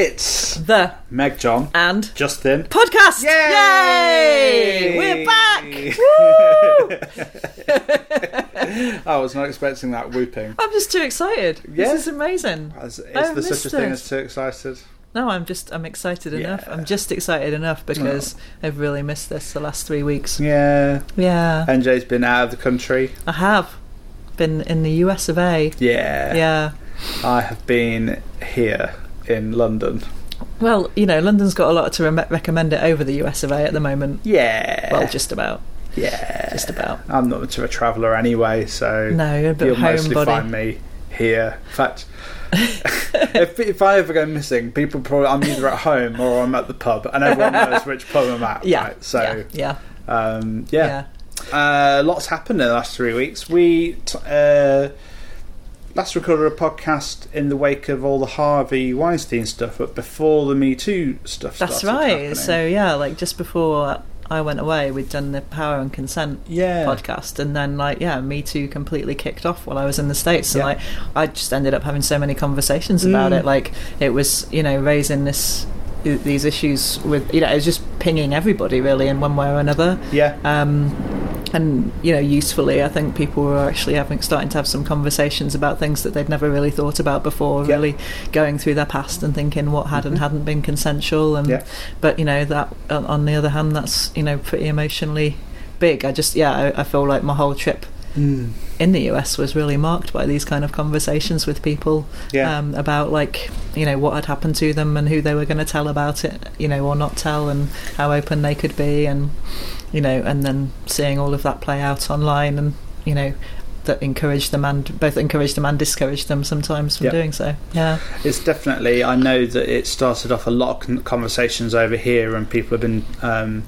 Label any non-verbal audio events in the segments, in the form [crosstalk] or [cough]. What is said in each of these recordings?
It's The Meg John, and Justin. podcast. Yay! Yay! We're back. [laughs] I was not expecting that whooping. I'm just too excited. Yeah. This is amazing. Is, is I've there such a thing this. as too excited? No, I'm just I'm excited enough. I'm just excited enough because I've really missed this the last three weeks. Yeah. Yeah, MJ's been out of the country. I have been in the US of A. Yeah. Yeah. I have been here in London. Well, you know, London's got a lot to re- recommend it over the US of A at the moment. Yeah. Well, just about. yeah. just about. I'm not much of a traveller anyway, so No, you're a bit you'll mostly homebody. find me here. In fact, [laughs] if, if I ever go missing, people probably I'm either at home or I'm at the pub, and everyone [laughs] knows which pub I'm at. Yeah. right? So yeah. um, Yeah. yeah, Uh, lots happened in the last three weeks. We t- uh, last recorded a podcast in the wake of all the Harvey Weinstein stuff, but before the Me Too stuff. That's right. happening. So yeah, like just before I went away, we'd done the Power and Consent yeah, podcast, and then like yeah, Me Too completely kicked off while I was in the states, and Yeah. like I just ended up having so many conversations about Mm. it. Like it was you know raising this these issues with you know it was just pinging everybody really in one way or another. yeah, Um, and you know, usefully, I think people were actually having starting to have some conversations about things that they'd never really thought about before. Yeah. Really going through their past and thinking what had and Mhm. hadn't been consensual. And Yeah. but you know that on- on the other hand, that's you know pretty emotionally big. I just yeah, I, I feel like my whole trip Mm. in the US was really marked by these kind of conversations with people yeah. um, about like you know what had happened to them and who they were going to tell about it, you know, or not tell, and how open they could be, and you know, and then seeing all of that play out online, and you know, that encouraged them and both encouraged them and discouraged them sometimes from Yeah. doing so. Yeah, It's definitely. I know that it started off a lot of conversations over here, and people have been um,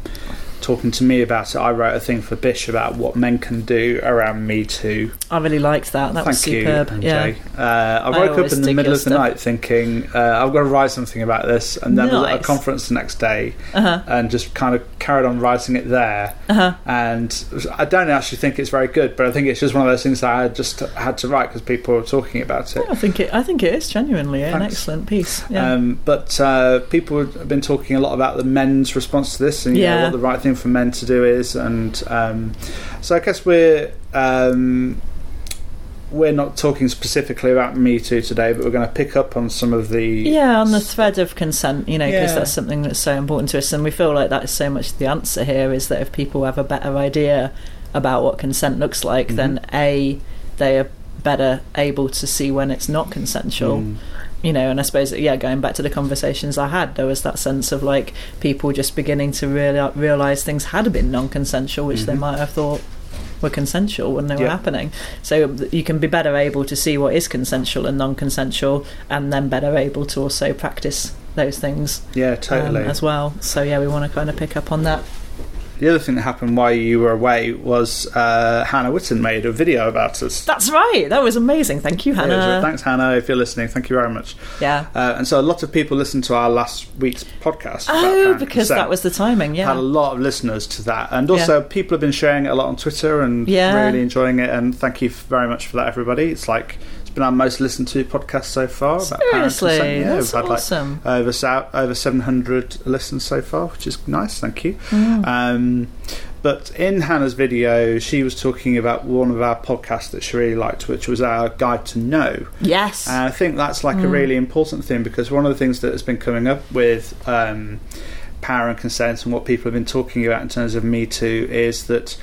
talking to me about it. I wrote a thing for Bish about what men can do around Me Too. I really liked that. That Thank was superb. you, yeah, Uh, I I woke up in the middle of the stuff. night thinking uh, I've got to write something about this, and then was at a conference the next day, uh-huh. and just kind of carried on writing it there. Uh-huh. And I don't actually think it's very good, but I think it's just one of those things that I just had to write because people were talking about it. I think it. I think it is genuinely an excellent piece. Yeah. Um, but uh, people have been talking a lot about the men's response to this and you know, Yeah. what the right thing for men to do is. And um, so I guess we're. Um, we're not talking specifically about Me Too today, but we're going to pick up on some of the. Yeah, on the thread of consent, you know, because Yeah. that's something that's so important to us, and we feel like that is so much the answer here is that if people have a better idea about what consent looks like, Mhm. then a they are better able to see when it's not consensual. Mm, You know, and I suppose yeah, going back to the conversations I had, there was that sense of like people just beginning to reali- realize things had been non-consensual, which they Mhm. might have thought were consensual when they were happening. So you can be better able to see what is consensual and non-consensual, and then better able to also practice those things yeah, um, totally. as well. So yeah, we want to kind of pick up on that. The other thing that happened while you were away was uh, Hannah Witton made a video about us. That's right. That was amazing. Thank you, Yeah, Hannah. Thanks, Hannah, if you're listening. Thank you very much. Yeah. Uh, and so a lot of people listened to our last week's podcast. Oh, because that was the timing. Yeah. Had a lot of listeners to that, and also people have been sharing it a lot on Twitter and Yeah. really enjoying it. And thank you very much for that, everybody. It's like it's been our most listened to podcast so far. Seriously, yeah, that's we've had awesome. like over over seven hundred listens so far, which is nice. Thank you. Mm. Um, but in Hannah's video, she was talking about one of our podcasts that she really liked, which was our Guide to Know. yes. And I think that's like a Mm. really important thing because one of the things that has been coming up with um, power and consent and what people have been talking about in terms of Me Too is that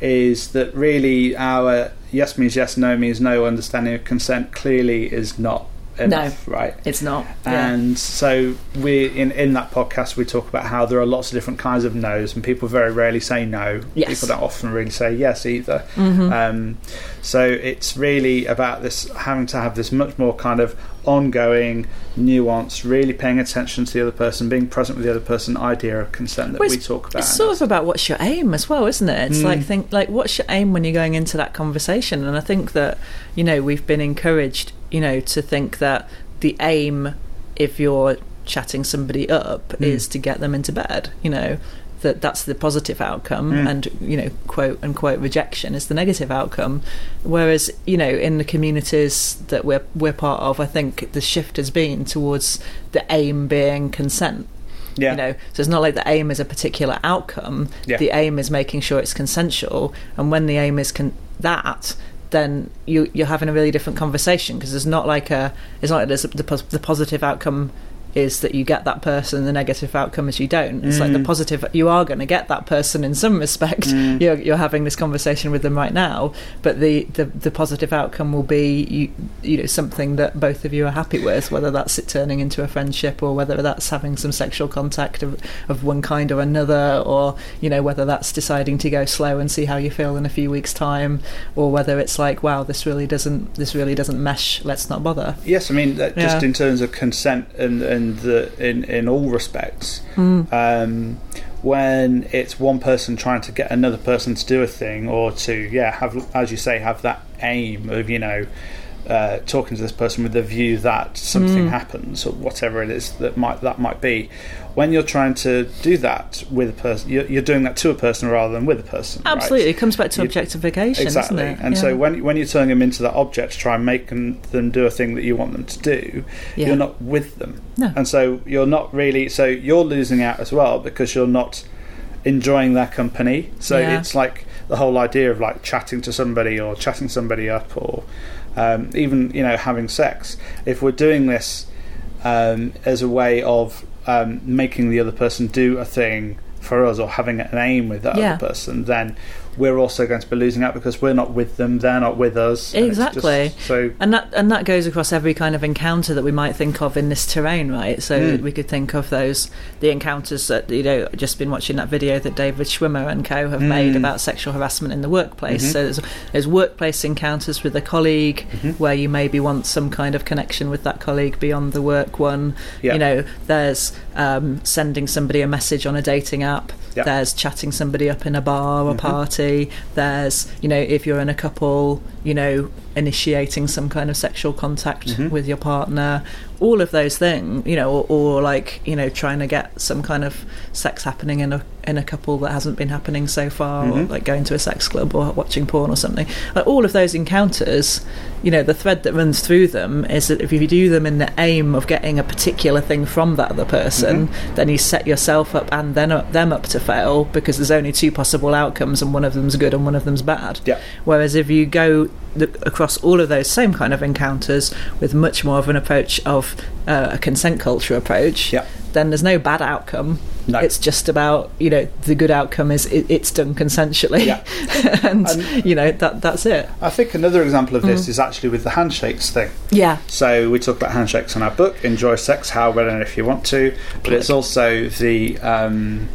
is that really our yes means yes, no means no understanding of consent clearly is not enough, right? it's not. Yeah. And so we in in that podcast we talk about how there are lots of different kinds of no's and people very rarely say no. Yes. People don't often really say yes either. Mhm. Um, so it's really about this having to have this much more kind of ongoing, nuance, really paying attention to the other person, being present with the other person idea of consent that Well, we talk about. It's sort of about what's your aim as well, isn't it? It's Mm. like think like what's your aim when you're going into that conversation? And I think that you know we've been encouraged, you know, to think that the aim, if you're chatting somebody up, Mm. is to get them into bed. You know, that that's the positive outcome, Mm. and you know, quote unquote rejection is the negative outcome. Whereas you know, in the communities that we're we're part of, I think the shift has been towards the aim being consent. Yeah. You know, so it's not like the aim is a particular outcome. Yeah. The aim is making sure it's consensual, and when the aim is con- that, then you you're having a really different conversation because there's not like a it's not like there's the, the positive outcome is that you get that person the negative outcome is you don't it's like the Mm. positive you are going to get that person in some respect Mm. [laughs] you're, you're having this conversation with them right now but the, the the positive outcome will be you you know something that both of you are happy with whether that's it turning into a friendship or whether that's having some sexual contact of, of one kind or another or you know whether that's deciding to go slow and see how you feel in a few weeks time or whether it's like wow this really doesn't this really doesn't mesh let's not bother Yes, I mean that just Yeah. in terms of consent and and the in in all respects. Mm. Um, when it's one person trying to get another person to do a thing, or to yeah have as you say have that aim of you know uh, talking to this person with the view that something Mm. happens or whatever it is that might that might be. When you're trying to do that with a person, you're, you're doing that to a person rather than with a person. right? absolutely it comes back to You- objectification exactly. isn't it And so when when you're turning them into that object to try and make them, them do a thing that you want them to do, Yeah. you're not with them. No. And so you're not really so you're losing out as well because you're not enjoying their company. So Yeah. it's like the whole idea of like chatting to somebody or chatting somebody up or um, even you know having sex. If we're doing this um, as a way of um, making the other person do a thing for us or having an aim with that Yeah. other person, then we're also going to be losing out because we're not with them, they're not with us. and Exactly. so And that and that goes across every kind of encounter that we might think of in this terrain, right? So Mm. we could think of those the encounters that you know just been watching that video that David Schwimmer and co have made Mm. about sexual harassment in the workplace. Mhm. So there's, there's workplace encounters with a colleague Mhm. where you maybe want some kind of connection with that colleague beyond the work one. Yeah. You know, there's um, sending somebody a message on a dating app. Yeah. There's chatting somebody up in a bar or Mhm. party. There's, you know, if you're in a couple, you know, initiating some kind of sexual contact Mhm. with your partner. All of those things, you know, or, or like, you know, trying to get some kind of sex happening in a in a couple that hasn't been happening so far, or Mhm. like going to a sex club or watching porn or something. Like all of those encounters, you know, the thread that runs through them is that if you do them in the aim of getting a particular thing from that other person, then you set yourself up and then up, them up to fail because there's only two possible outcomes and one of them's good and one of them's bad. Yeah. Whereas if you go across all of those same kind of encounters with much more of an approach of uh, a consent culture approach, Yeah. Then there's no bad outcome. No. It's just about you know the good outcome is it, it's done consensually, Yeah. [laughs] and, And- you know that that's it. I think another example of Mm. this is actually with the handshakes thing. Yeah, So we talk about handshakes in our book, Enjoy Sex, How When and If You Want To, but it's also the um,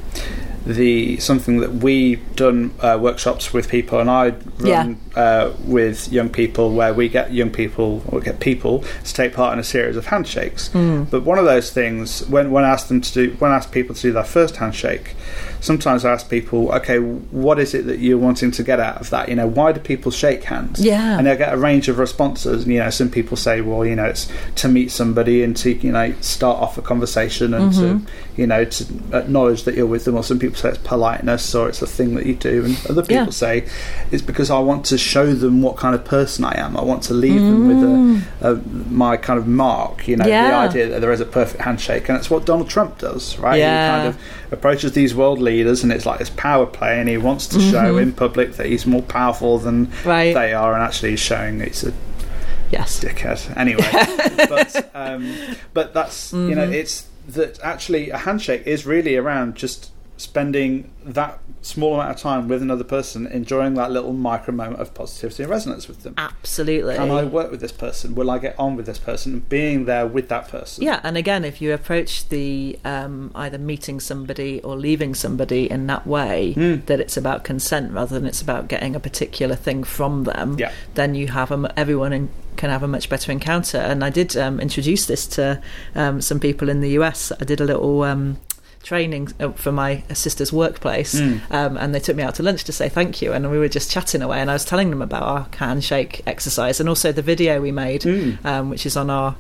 the something that we've done uh, workshops with people, and I run uh, with young people where we get young people or get people to take part in a series of handshakes. Mm. But one of those things, when when I ask them to do, when I ask people to do their first handshake, sometimes I ask people, okay, what is it that you're wanting to get out of that? You know, why do people shake hands? Yeah. and I get a range of responses. And, You know, some people say, well, you know, it's to meet somebody and to you know start off a conversation and Mhm. to you know to acknowledge that you're with them. Or some people say it's politeness or it's a thing that you do, and other people Yeah. say it's because I want to show them what kind of person I am. I want to leave them with a, a my kind of mark. You know, the Mm. Idea that there is a perfect handshake, and it's what Donald Trump does, right? Yeah. He kind of approaches these world leaders, and it's like this power play, and he wants to show Mhm. in public that he's more powerful than right. they are, and actually he's showing he's a yes. dickhead. Anyway, [laughs] but um, but that's you know Mhm. it's that actually a handshake is really around just spending that small amount of time with another person, enjoying that little micro moment of positivity and resonance with them. Absolutely. Can I work with this person? Will I get on with this person? Being there with that person. Yeah, and again, if you approach the um, either meeting somebody or leaving somebody in that way, Mm. that it's about consent rather than it's about getting a particular thing from them, Yeah. then you have a, everyone in, can have a much better encounter. And I did um, introduce this to um, some people in the US. I did a little. Training uh, for my sister's workplace Mm. um, and they took me out to lunch to say thank you and we were just chatting away and I was telling them about our handshake exercise and also the video we made Mm. um, which is on our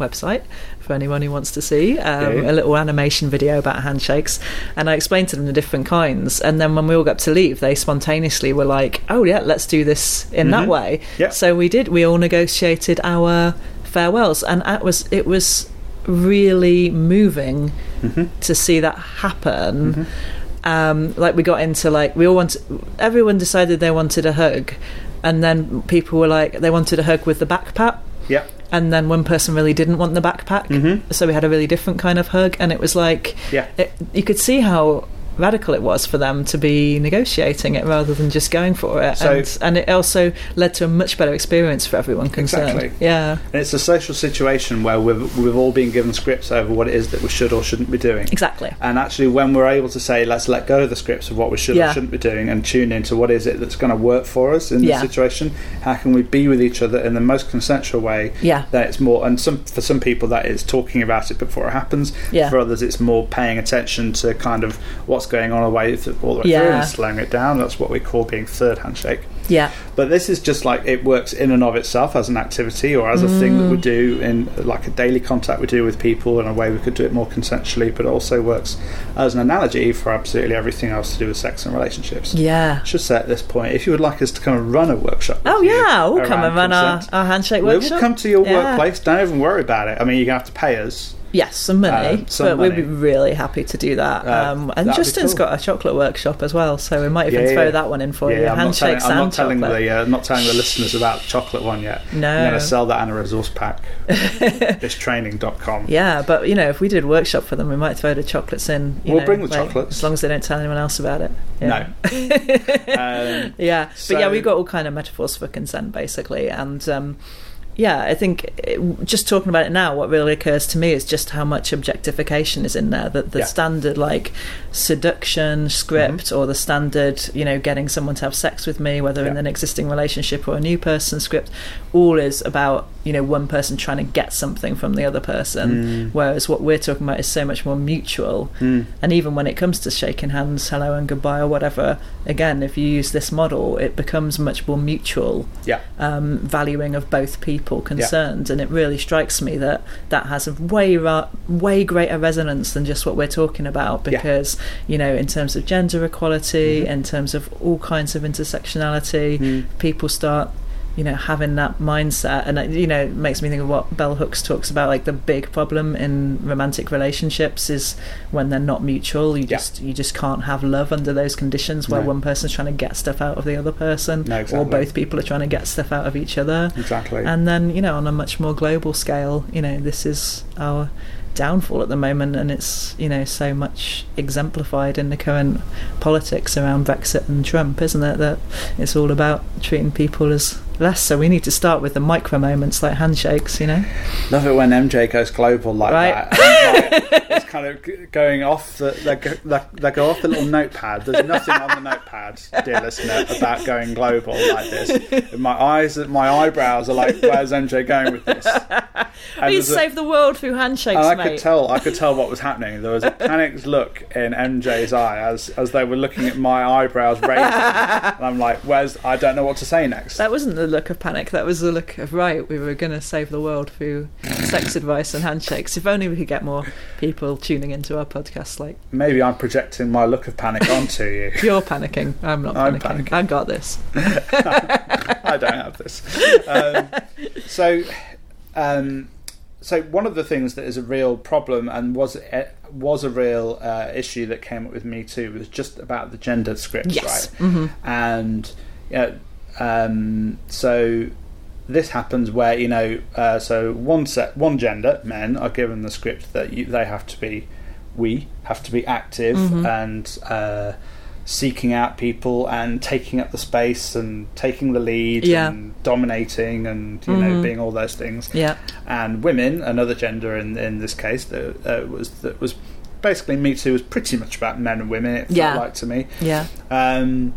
website for anyone who wants to see um, Yeah, a little animation video about handshakes and i explained to them the different kinds and then when we all got to leave they spontaneously were like oh yeah let's do this in that Mhm. way Yeah. so we did we all negotiated our farewells and it was it was really moving hmm to see that happen Mhm. um, like we got into like we all wanted everyone decided they wanted a hug and then people were like they wanted a hug with the backpack Yep. and then one person really didn't want the backpack Mhm. so we had a really different kind of hug and it was like Yeah. it, you could see how radical it was for them to be negotiating it rather than just going for it So- and, and it also led to a much better experience for everyone concerned Exactly. yeah And it's a social situation where we've, we've all been given scripts over what it is that we should or shouldn't be doing. exactly And actually, when we're able to say, let's let go of the scripts of what we should Yeah. or shouldn't be doing and tune into what is it that's going to work for us in Yeah. this situation, how can we be with each other in the most consensual way? yeah That it's more, and some for some people that is talking about it before it happens. Yeah. For others, it's more paying attention to kind of what's going on away th- all the way through and slowing it down. That's what we call being third handshake. yeah But this is just like it works in and of itself as an activity or as a thing that we mm. do in like a daily contact we do with people in a way we could do it more consensually, but also works as an analogy for absolutely everything else to do with sex and relationships. yeah should say at this point, if you would like us to come and run a workshop, oh yeah we'll come and run our, our handshake we workshop will come to your Yeah. workplace. Don't even worry about it. I mean, you're gonna have to pay us. Yes, some money, Um, some but we'd be really happy to do that. Uh, um, and Justin's cool. got a chocolate workshop as well, so we might even Yeah, throw yeah. that one in for you. yeah, I'm not telling, I'm not telling chocolate. the uh, not telling the listeners about the chocolate one yet. No. I'm going to sell that in a resource pack. [laughs] Bishtraining.com. Yeah, but you know, if we did a workshop for them, we might throw the chocolates in. you We'll know, bring the like, chocolates. as long as they don't tell anyone else about it. Yeah. [laughs] Um, yeah, So- but yeah, we've got all kind of metaphors for consent, basically, and um, yeah, I think it, just talking about it now, what really occurs to me is just how much objectification is in there. That the Yeah. standard like seduction script, Mm-hmm. or the standard, you know, getting someone to have sex with me, whether in an existing relationship or a new person script, all is about you know one person trying to get something from the other person. Mm. Whereas what we're talking about is so much more mutual. mm, And even when it comes to shaking hands, hello and goodbye, or whatever, again, if you use this model, it becomes much more mutual, yeah. um, valuing of both people concerned. And it really strikes me that that has a way ra- way greater resonance than just what we're talking about, Yeah. because you know, in terms of gender equality, Mhm. in terms of all kinds of intersectionality, Mm. people start you know having that mindset and uh, you know it makes me think of what bell hooks talks about like the big problem in romantic relationships is when they're not mutual you Yeah. just you just can't have love under those conditions where No. one person's trying to get stuff out of the other person No, or both people are trying to get stuff out of each other Exactly. and then you know on a much more global scale you know this is our downfall at the moment and it's you know so much exemplified in the current politics around brexit and trump isn't it that it's all about treating people as less so we need to start with the micro moments like handshakes you know Love it when MJ goes global like Right. that. Like, it's kind of going off the they go, they, they off the little notepad. There's nothing on the notepad, dear listener, about going global like this. And my eyes, my eyebrows are like, where's MJ going with this? [laughs] And we a- save the world through handshakes and I mate could tell, I could tell what was happening. There was a panicked look in MJ's eye as as they were looking at my eyebrows raising, [laughs] and I'm like, "Where's? I don't know what to say next." that wasn't the look of panic that was the look of right we were going to save the world through sex [laughs] advice and handshakes if only we could get more people tuning into our podcast like Maybe I'm projecting my look of panic onto [laughs] you. You're panicking. I'm not I'm panicking. panicking. I got this. [laughs] I don't have this. Um, so, um, so one of the things that is a real problem and was a, was a real uh, issue that came up with me too was just about the gender scripts, Yes. right? hmm And yeah, um, so this happens where you know, uh, so one set, one gender, men are given the script that you, they have to be, we have to be active Mhm. and. Uh, seeking out people and taking up the space and taking the lead Yeah. and dominating and you know Mhm. being all those things Yeah. and women another gender in in this case that uh, was that was basically me too was pretty much about men and women it felt Yeah. like to me Yeah. um,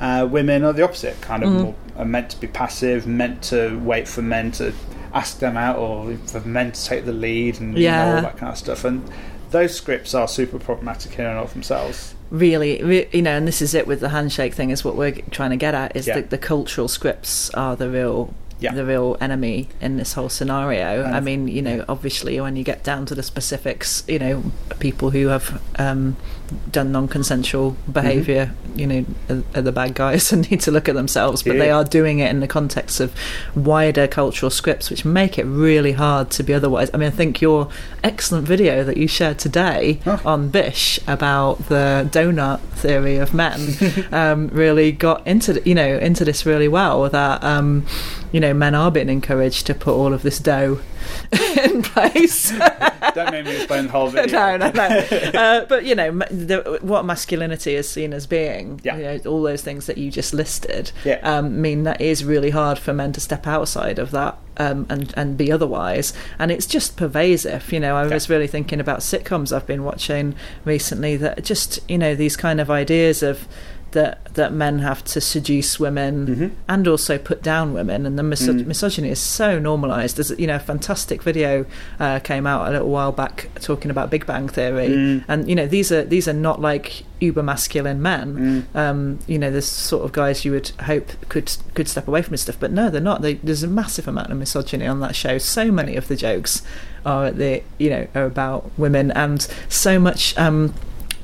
uh, women are the opposite kind of Mhm. more, are meant to be passive meant to wait for men to ask them out or for men to take the lead and you know, all that kind of stuff and those scripts are super problematic in and of themselves Really, re- you know, and this is it with the handshake thing. Is what we're trying to get at. Is Yeah. that the cultural scripts are the real Yeah. the real enemy in this whole scenario. And- I mean, you know, obviously when you get down to the specifics, you know, people who have um, done non-consensual Mm-hmm. behaviour, you know, are, are the bad guys [laughs] and need to look at themselves. But they are doing it in the context of wider cultural scripts, which make it really hard to be otherwise. I mean, I think your excellent video that you shared today Oh. on Bish about the donut theory of men [laughs] um, really got into you know into this really well. That um, you know men are being encouraged to put all of this dough [laughs] in place. Don't make me explain the whole video. no, no, no. [laughs] Uh, but you know, the, what masculinity is seen as being, Yeah. you know, all those things that you just listed, Yeah. um, mean that is really hard for men to step outside of that um, and and be otherwise. And it's just pervasive. You know, I Yeah. was really thinking about sitcoms I've been watching recently that just you know these kind of ideas of. That, that men have to seduce women Mhm. and also put down women, and the Mm. misogyny is so normalised. There's you know a fantastic video uh, came out a little while back talking about Big Bang Theory, Mm. and you know these are these are not like uber masculine men. Mm. Um, you know, there's sort of guys you would hope could could step away from this stuff, but no, they're not. They, there's a massive amount of misogyny on that show. So many of the jokes are the you know are about women, and so much. Um,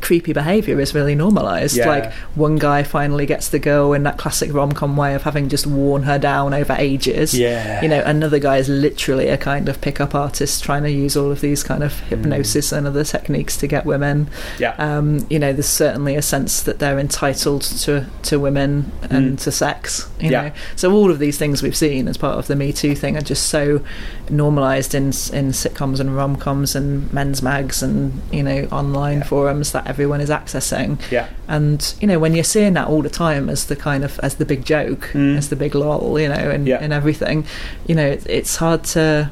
creepy behavior is really normalized Yeah. like one guy finally gets the girl in that classic rom-com way of having just worn her down over ages Yeah. you know another guy is literally a kind of pickup artist trying to use all of these kind of hypnosis and other techniques to get women Yeah. um, you know there's certainly a sense that they're entitled to to women and Mm. to sex you Yeah. know so all of these things we've seen as part of the me too thing are just so normalized in in sitcoms and rom-coms and men's mags and you know online Yeah. forums that everyone is accessing yeah. and you know when you're seeing that all the time as the kind of as the big joke Mm. as the big lol you know and, Yeah. and everything you know it, it's hard to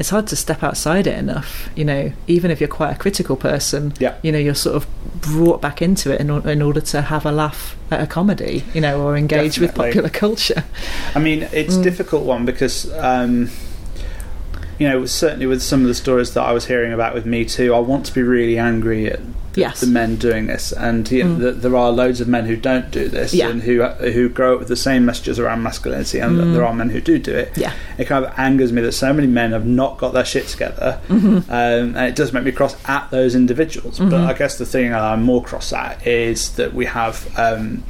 it's hard to step outside it enough you know even if you're quite a critical person Yeah. you know you're sort of brought back into it in, in order to have a laugh at a comedy you know or engage with popular culture I mean, it's a Mm. difficult one because, um, you know, certainly with some of the stories that I was hearing about with Me Too, I want to be really angry at the, Yes. the men doing this, and you know, Mm. th there are loads of men who don't do this, Yeah. and who who grow up with the same messages around masculinity, and Mm. there are men who do do it. yeah It kind of angers me that so many men have not got their shit together, Mm-hmm. um, and it does make me cross at those individuals. But Mhm. I guess the thing I'm more cross at is that we have um,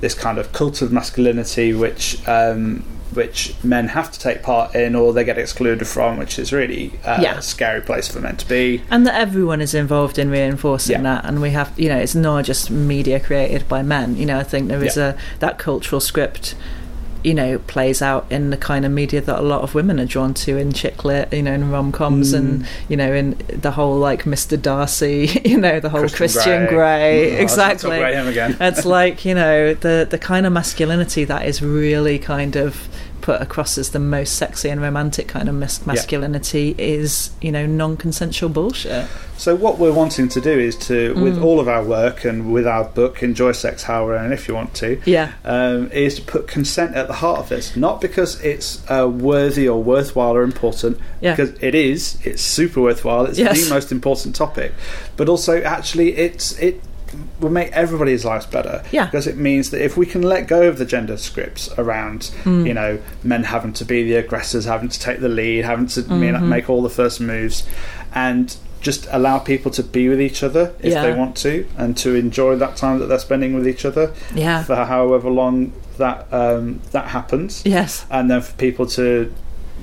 this kind of cult of masculinity, which um, which men have to take part in, or they get excluded from, which is really uh, Yeah. a scary place for men to be. and that everyone is involved in reinforcing Yeah. that and we have you know it's not just media created by men you know i think there is Yeah. a that cultural script you know plays out in the kind of media that a lot of women are drawn to in chick lit you know in rom-coms Mm. and you know in the whole like mr darcy [laughs] you know the whole christian, Grey. grey, Oh, I was gonna talk exactly it's [laughs] like you know the the kind of masculinity that is really kind of put across as the most sexy and romantic kind of mas- masculinity is you know non-consensual bullshit So what we're wanting to do is to, with Mm. all of our work and with our book, Enjoy Sex How when and if you want to, yeah um, is to put consent at the heart of this. Not because it's uh, worthy or worthwhile or important, Yeah. because it is. It's super worthwhile. It's Yes. the most important topic, but also actually, it's it will make everybody's lives better. Yeah. because it means that if we can let go of the gender scripts around, Mm. you know, men having to be the aggressors, having to take the lead, having to Mhm. make all the first moves, and just allow people to be with each other if Yeah. they want to, and to enjoy that time that they're spending with each other yeah for however long that um, that happens, yes and then for people to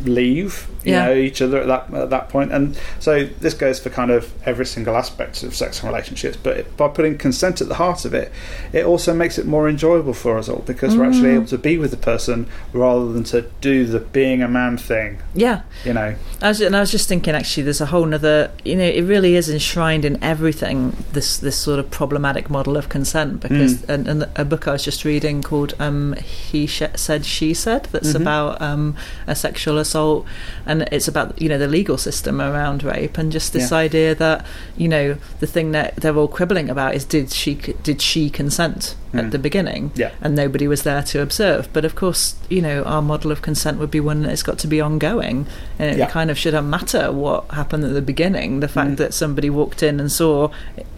leave, you Yeah. know, each other at that at that point. And so this goes for kind of every single aspect of sex and relationships. But by putting consent at the heart of it, it also makes it more enjoyable for us all because we're actually Mm. able to be with the person rather than to do the being a man thing. yeah You know, I was, and I was just thinking, actually, there's a whole nother. You know, it really is enshrined in everything. This this sort of problematic model of consent, because Mm. and, and a book I was just reading called um, "He Sh- Said She Said" that's Mhm. about um, a sexual assault, and it's about you know the legal system around rape, and just this Yeah. idea that you know the thing that they're all quibbling about is did she did she consent Mm. at the beginning, yeah, and nobody was there to observe. But of course, you know, our model of consent would be one that's got to be ongoing, and it Yeah. kind of shouldn't matter what happened at the beginning. The fact Mm. that somebody walked in and saw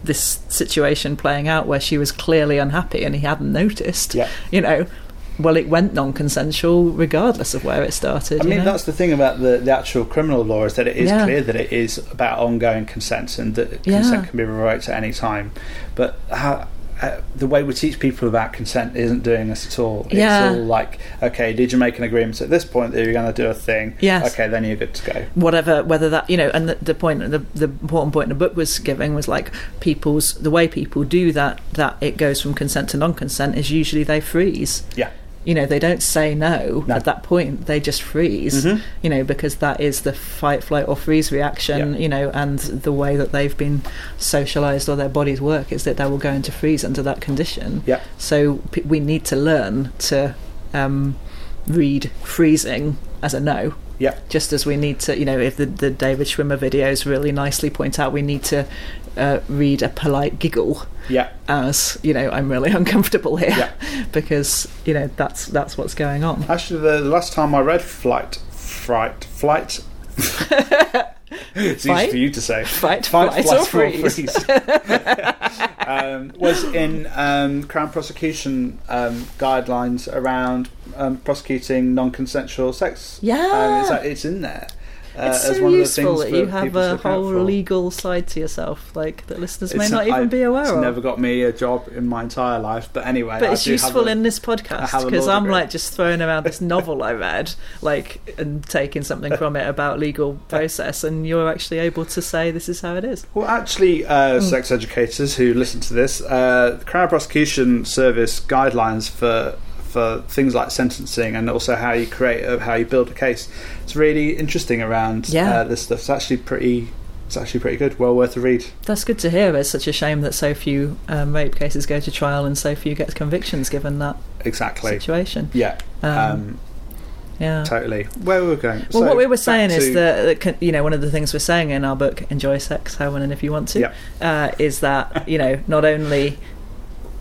this situation playing out where she was clearly unhappy and he hadn't noticed, yeah, you know, well, it went non-consensual regardless of where it started. I you mean, know? that's the thing about the, the actual criminal law is that it is Yeah. clear that it is about ongoing consent and that Yeah. consent can be revoked at any time. But how, uh, the way we teach people about consent isn't doing this at all. It's Yeah. all like, okay, did you make an agreement at this point that you're going to do a thing? Yes. Okay, then you're good to go. whatever whether that you know and the, the point the, the important point the book was giving was like people's the way people do that that it goes from consent to non-consent is usually they freeze Yeah. You know they don't say no, No. at that point they just freeze Mhm. you know because that is the fight flight or freeze reaction Yeah. you know and the way that they've been socialized or their bodies work is that they will go into freeze under that condition Yeah. so p- we need to learn to um, read freezing as a no Yeah. just as we need to, you know, if the, the David Schwimmer videos really nicely point out, we need to uh, read a polite giggle Yeah. as, you know, I'm really [laughs] uncomfortable here Yeah. [laughs] because, you know, that's that's what's going on. Actually, the, the last time I read Flight, Fright, Flight. [laughs] it's easy for you to say. Fight, Fight, flight, or flight, freeze. [laughs] um, was in um, Crown prosecution um, guidelines around um, prosecuting non-consensual sex. Yeah. um, it's, like- it's in there. Uh, it's so one of the useful that you have a whole legal side to yourself, like that listeners may It's- not even I- be aware It's of. never got me a job in my entire life, but anyway. but I it's useful a- in this podcast because I'm degree. like just throwing around this novel I read, like and taking something from it about legal [laughs] process, and you're actually able to say this is how it is. Well, actually, uh, Mm. sex educators who listen to this, uh, the Crown Prosecution Service guidelines for for things like sentencing and also how you create uh, how you build a case. It's really interesting around Yeah. uh, this stuff. It's actually pretty. It's actually pretty good. Well worth a read. That's good to hear. It's such a shame that so few um, rape cases go to trial and so few get convictions given that Exactly. situation. Yeah. Um, Um, yeah. totally. Where were we going? Well, So, what we were saying is to- that, you know one of the things we're saying in our book "Enjoy Sex, How and If You Want to" Yeah. uh, is that you know not only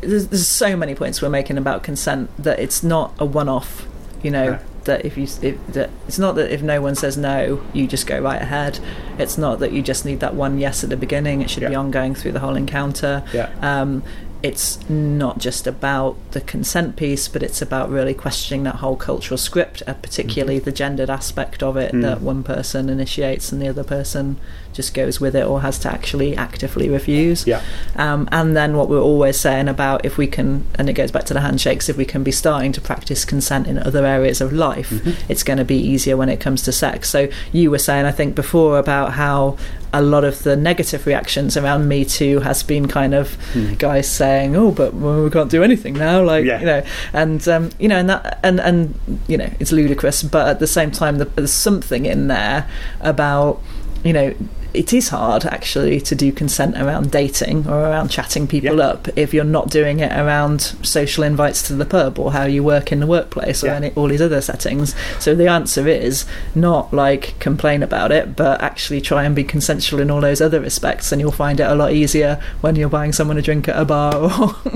there's, there's so many points we're making about consent that it's not a one-off. You know No. that if you if, that it's not that if no one says no, you just go right ahead. It's not that you just need that one yes at the beginning. It should be ongoing through the whole encounter. Yeah. Um, it's not just about the consent piece, but it's about really questioning that whole cultural script, uh, particularly the gendered aspect of it Mm. that one person initiates and the other person just goes with it or has to actually actively refuse. Yeah. Um, and then what we're always saying about if we can, and it goes back to the handshakes, if we can be starting to practice consent in other areas of life, Mm-hmm. it's going to be easier when it comes to sex. So you were saying, I think, before about how a lot of the negative reactions around Me Too has been kind of Hmm. guys saying, "Oh, but well, we can't do anything now," like Yeah. you know, and um, you know, and that, and and you know, it's ludicrous, but at the same time, the, there's something in there about you know. It is hard actually to do consent around dating or around chatting people Yeah. up if you're not doing it around social invites to the pub or how you work in the workplace or Yeah. any, all these other settings. So the answer is not like complain about it, but actually try and be consensual in all those other respects, and you'll find it a lot easier when you're buying someone a drink at a bar [laughs] or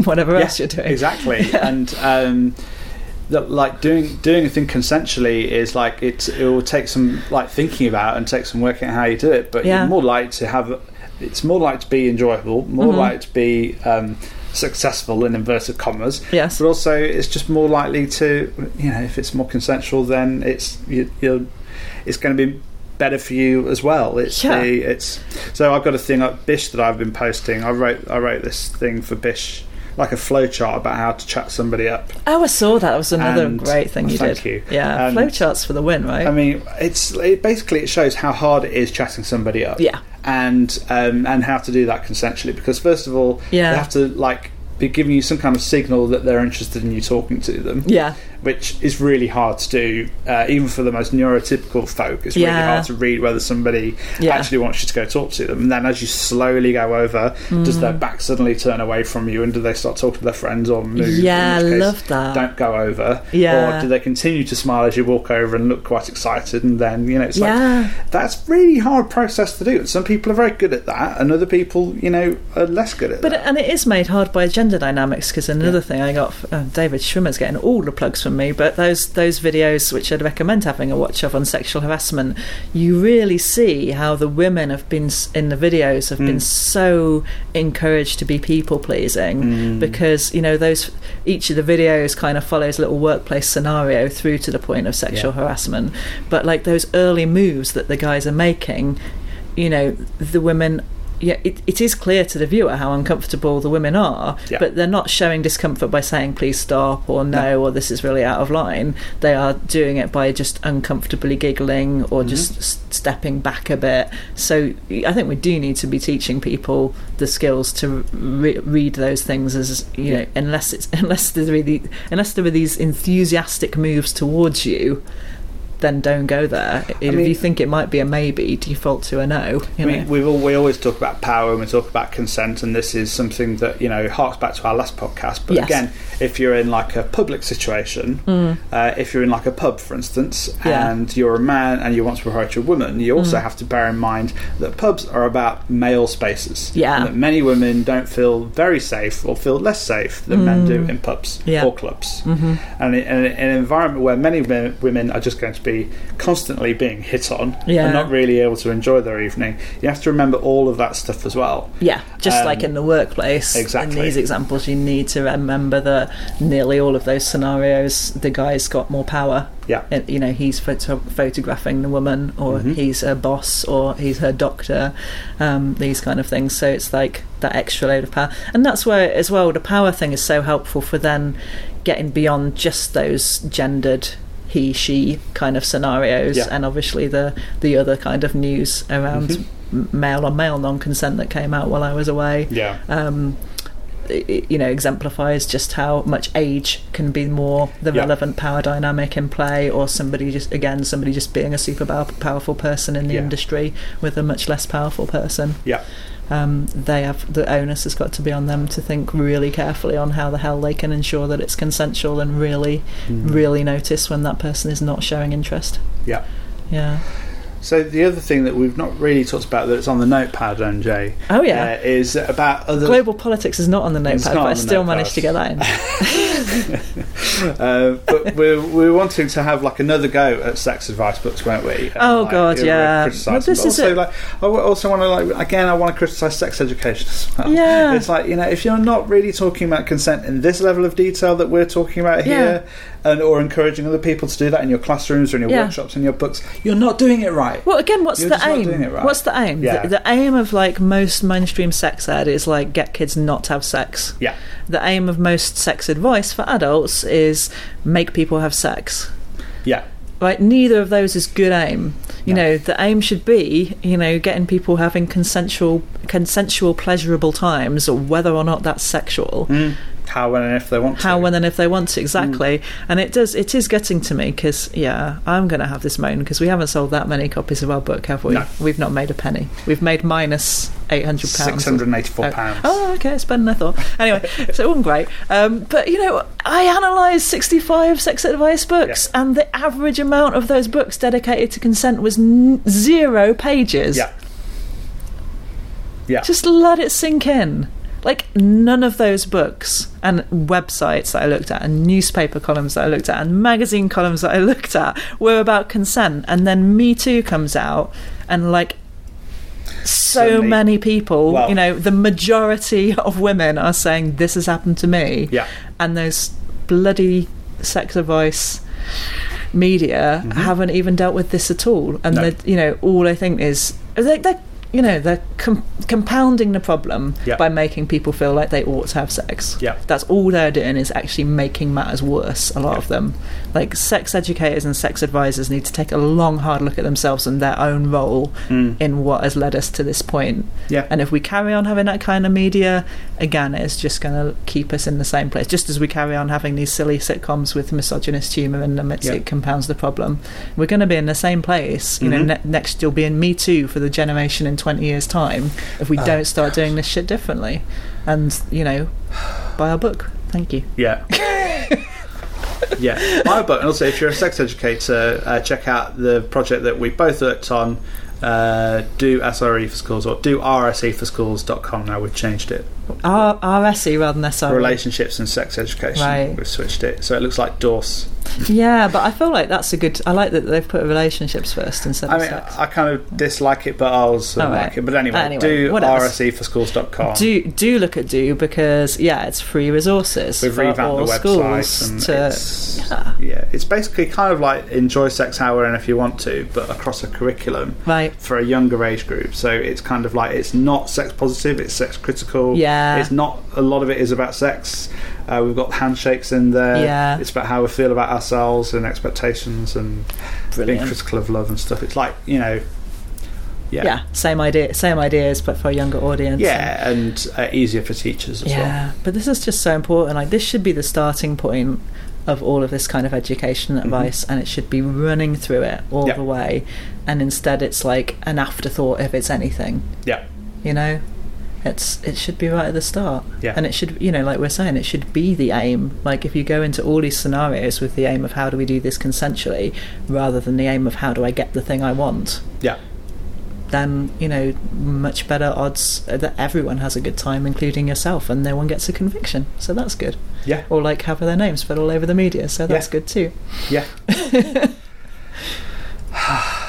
whatever else you're doing. Exactly, [laughs] Yeah. and um, that like doing doing a thing consensually is like it. It will take some like thinking about and take some working out how you do it. But Yeah. you're more likely to have. It's more likely to be enjoyable. More Mhm. likely to be um, successful in inverted commas. Yes. But also, it's just more likely to you know if it's more consensual, then it's you, you're it's going to be better for you as well. It's Yeah. the it's so I've got a thing at Bish that I've been posting. I wrote I wrote this thing for Bish like a flowchart about how to chat somebody up. Oh, I saw that. That was another And- great thing you thank did. you. Yeah, And- flowcharts for the win, right? I mean, it's it basically it shows how hard it is chatting somebody up. yeah, and um, and how to do that consensually because first of all Yeah. they have to like be giving you some kind of signal that they're interested in you talking to them yeah, which is really hard to do uh, even for the most neurotypical folk it's really Yeah. hard to read whether somebody Yeah. actually wants you to go talk to them and then as you slowly go over does Mm. their back suddenly turn away from you and do they start talking to their friends or move yeah. I in which case, love that. don't go over Yeah. or do they continue to smile as you walk over and look quite excited and then you know it's like yeah, that's really hard process to do. And some people are very good at that, and other people, you know, are less good at but that. and it is made hard by gender dynamics because another thing I got uh, David Schwimmer's getting all the plugs from me but those those videos which I'd recommend having a watch of on sexual harassment you really see how the women have been in the videos have been Mm. so encouraged to be people pleasing Mm. because you know those each of the videos kind of follows a little workplace scenario through to the point of sexual Yeah. harassment but like those early moves that the guys are making you know the women yeah, it, it is clear to the viewer how uncomfortable the women are, Yeah. but they're not showing discomfort by saying please stop or no, No. or this is really out of line. They are doing it by just uncomfortably giggling or Mhm. just s- stepping back a bit. So I think we do need to be teaching people the skills to re- read those things as you know, unless it's [laughs] unless there's really unless there are these enthusiastic moves towards you. Then don't go there. If mean- you think it might be a maybe, default to a no. You I mean, know? we all, we always talk about power and we talk about consent, and this is something that you know harks back to our last podcast. But Yes. again, if you're in like a public situation, Mm. uh, if you're in like a pub, for instance, Yeah. and you're a man and you want to approach a woman, you also Mm. have to bear in mind that pubs are about male spaces. Yeah. and that many women don't feel very safe or feel less safe than men do Mm. in pubs Yeah. or clubs. hmm And in an environment where many women are just going to be constantly being hit on Yeah. and not really able to enjoy their evening, you have to remember all of that stuff as well. Yeah, just Um, like in the workplace. exactly. In these examples, you need to remember that nearly all of those scenarios, the guy's got more power. Yeah. And, you know, he's photo- photographing the woman, or Mhm. he's her boss, or he's her doctor. Um, these kind of things. So it's like that extra load of power, and that's where, as well, the power thing is so helpful for then getting beyond just those gendered he she kind of scenarios Yeah. and obviously the the other kind of news around Mhm. male on male non-consent that came out while I was away Yeah. um, it, you know exemplifies just how much age can be more the Yeah. relevant power dynamic in play or somebody just again somebody just being a super powerful person in the Yeah. industry with a much less powerful person Yeah. Um, they have the onus has got to be on them to think really carefully on how the hell they can ensure that it's consensual and really Mm. really notice when that person is not showing interest Yeah. yeah So the other thing that we've not really talked about that's on the notepad, MJ, oh yeah uh, is about other. global politics is not on the notepad but I still notepad. managed to get that in [laughs] uh, but we're, we're wanting to have like another go at sex advice books, weren't we? And, Oh, like, God, yeah. Well, this is also, it. like, I also want to like again, I want to criticise sex education as well. [laughs] Yeah. it's like you know, if you're not really talking about consent in this level of detail that we're talking about Yeah. here, and or encouraging other people to do that in your classrooms or in your Yeah. workshops and your books, you're not doing it right. Well, again, what's You're the aim? right. What's the aim? Yeah. The, the aim of like most mainstream sex ed is like get kids not to have sex. Yeah. The aim of most sex advice for adults is make people have sex. Yeah. Right? Neither of those is good aim. You No. know, the aim should be, you know, getting people having consensual, consensual, pleasurable times, whether or not that's sexual. Mm. How when and if they want to. how when and if they want to exactly and it does it is getting to me because yeah i'm going to have this moan because we haven't sold that many copies of our book have we No. we've not made a penny we've made minus 800 pounds Six hundred and eighty-four pounds. Oh, okay, it's better than I thought. Anyway, so it wasn't great. Um, but, you know, I analysed 65 sex advice books, and the average amount of those books dedicated to consent was n- zero pages. Yeah. Yeah. Just let it sink in. Like, none of those books and websites that I looked at, and newspaper columns that I looked at, and magazine columns that I [laughs] looked at were about consent. And then Me Too comes out, and like, so Suddenly- many people, Well- you know, the majority [laughs] of women are saying, This has happened to me. Yeah. And those bloody sex advice media haven't even dealt with this at all. And, Mm-hmm. No. you know, all I think is, they, they're, you know, they're com- compounding the problem Yeah. by making people feel like they ought to have sex. Yeah. That's all they're doing is actually making matters worse, a lot Yeah. of them. Like, sex educators and sex advisors need to take a long, hard look at themselves and their own role Mm. in what has led us to this point. Yeah. And if we carry on having that kind of media, again, it's just going to keep us in the same place. Just as we carry on having these silly sitcoms with misogynist humour in them, it's, Yeah. it compounds the problem. We're going to be in the same place. You know, Mhm. ne- next you'll be in Me Too for the generation in 20 years' time if we Uh. don't start doing this shit differently. And, you know, buy our book. Thank you. Yeah. yeah. [laughs] My book, and also if you're a sex educator, uh, check out the project that we both worked on uh, do SRE for schools or do RSE for schools.com now. We've changed it. R- RSE rather than SRE. Relationships and sex education. Right. We've switched it. So it looks like DORS. Yeah, but I feel like that's a good. I like that they've put relationships first instead I mean, sex. I kind of dislike it, but I also Oh, right. like it. But anyway, Anyway, do whatever. RSE for schools.com. do do look at do because yeah, it's free resources We've for revamped all the website, to it's, yeah. yeah, it's basically kind of like enjoy sex hour and if you want to, but across a curriculum right. for a younger age group. So it's kind of like it's not sex positive; it's sex critical. Yeah. It's not. A lot of it is about sex. Uh, we've got handshakes in there. Yeah. it's about how we feel about ourselves and expectations and being critical of love and stuff. It's like you know, yeah, Yeah, same idea, same ideas, but for a younger audience. yeah, and uh, easier for teachers as well. yeah. But this is just so important. Like this should be the starting point of all of this kind of education advice, and it should be running through it all Mm-hmm. The way. And instead, it's like an afterthought if it's anything. Yeah, You know, it's it should be right at the start. Yeah. And it should, you know, like we're saying, it should be the aim. Like if you go into all these scenarios with the aim of how do we do this consensually, rather than the aim of how do I get the thing I want, yeah, then you know much better odds that everyone has a good time, including yourself, and no one gets a conviction. So that's good. yeah, Or like have their names put all over the media. So that's Yeah. good too. yeah. [laughs] [sighs]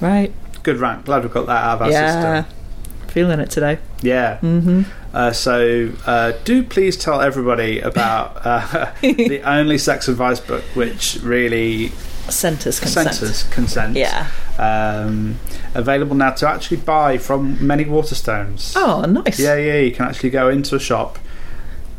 Right? Good rant. Glad we've got that out of our yeah. system. Feeling it today. Yeah. hmm Uh, so uh, do please tell everybody about uh, [laughs] the only sex advice book which really Centers consent. centres consent. Yeah. Um, available now to actually buy from many Waterstones. Oh, nice. Yeah, yeah. You can actually go into a shop,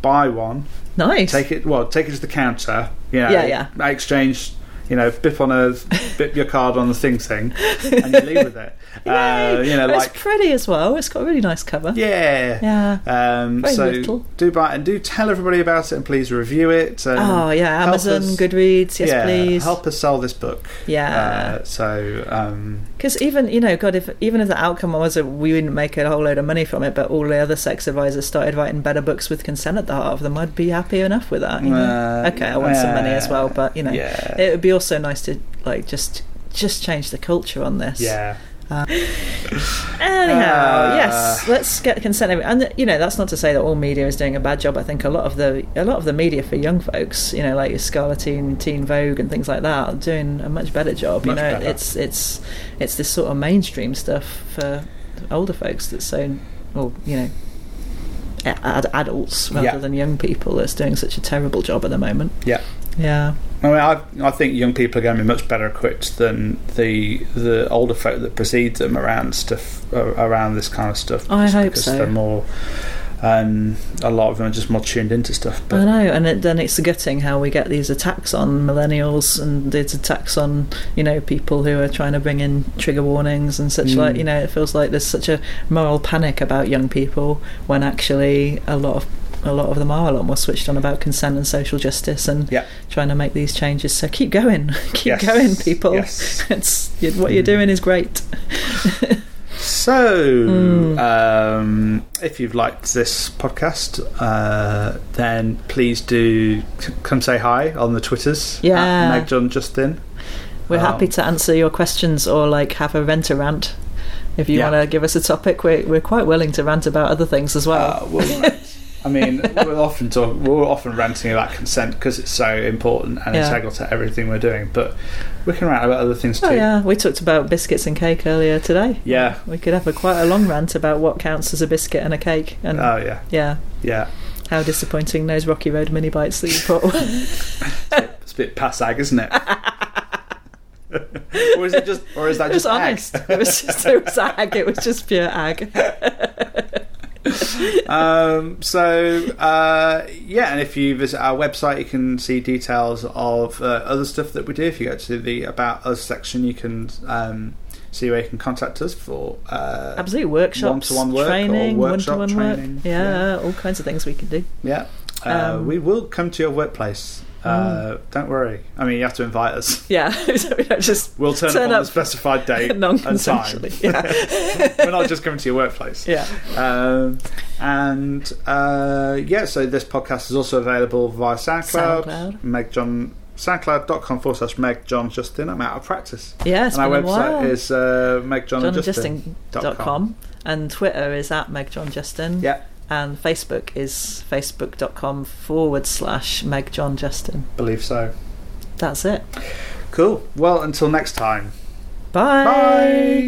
buy one, Nice. take it. Well, take it to the counter. You know, Yeah, yeah. Exchange. You know, bip on a bip your card on the thing thing, and you leave with it. Uh, you know, it's like pretty as well. It's got a really nice cover. yeah. Yeah. Um, Very so little. do buy it and do tell everybody about it and please review it. Oh yeah, Amazon, us- Goodreads, yes yeah, please. help us sell this book. Yeah, Uh, so um, because even you know, God, if even if the outcome was that we wouldn't make a whole load of money from it, but all the other sex advisors started writing better books with consent at the heart of them, I'd be happy enough with that. You know? Uh, okay, I want some money as well, but you know, it would be also nice to like just just change the culture on this. yeah, [laughs] Anyhow, Uh, yes, let's get consent. And you know, that's not to say that all media is doing a bad job. I think a lot of the a lot of the media for young folks, you know, like Scarleteen, Teen Vogue, and things like that, are doing a much better job. Much you know, better. it's it's it's this sort of mainstream stuff for older folks that's so, well, you know, ad- adults rather Yeah. than young people that's doing such a terrible job at the moment. yeah. Yeah, I mean, I, I think young people are going to be much better equipped than the the older folk that precede them around stuff around this kind of stuff. I hope because so. They're more. Um, a lot of them are just more tuned into stuff. I But know, and it, then it's gutting how we get these attacks on millennials and these attacks on you know people who are trying to bring in trigger warnings and such Mm. like. You know, it feels like there's such a moral panic about young people when actually a lot of a lot of them are a lot more switched on about consent and social justice and Yeah. trying to make these changes. So keep going, [laughs] keep Yes. going, people. Yes. It's you- what you're Mm. doing is great. So, Mm. um, if you've liked this podcast, uh, then please do c- come say hi on the Twitters. Yeah. Meg John Justin. We're Um, happy to answer your questions or like have a rant a rant. If you Yeah. want to give us a topic, we're, we're quite willing to rant about other things as well. Uh, we'll. [laughs] I mean, we're often talk, we're often ranting about consent because it's so important and Yeah. integral to everything we're doing. But we can rant about other things oh, too. Oh yeah, we talked about biscuits and cake earlier today. Yeah. we could have a quite a long rant about what counts as a biscuit and a cake, and Oh yeah, yeah, yeah. how disappointing those Rocky Road mini bites that you put. [laughs] It's a bit passag, isn't it? [laughs] or is it just, or is that it was just ag? It was just it was ag. It was just pure ag. [laughs] [laughs] um, so uh, yeah, and if you visit our website, you can see details of uh, other stuff that we do. If you go to the about us section, you can um, see where you can contact us for. Uh, Absolutely, workshops, One-to-one work or training, workshop one-to-one work. training, Yeah, all kinds of things we can do. Yeah, uh, Um, we will come to your workplace. Uh, Don't worry. I mean, you have to invite us. [laughs] Yeah, [laughs] so we don't just We'll turn, up on the specified date [laughs] and time. non-consensually. Yeah, We're not just coming to your workplace. yeah. Um, and uh, yeah, so this podcast is also available via SoundCloud. SoundCloud. Meg John soundcloud.com forward slash Meg John Justin. I'm out of practice. Yeah, it's and our been a website while. is uh, megjohnandjustin. johnjustin.com and Twitter is at megjohnjustin Yeah, and Facebook is facebook.com forward slash Meg John Justin. believe so. That's it. Cool. Well, until next time. Bye. Bye.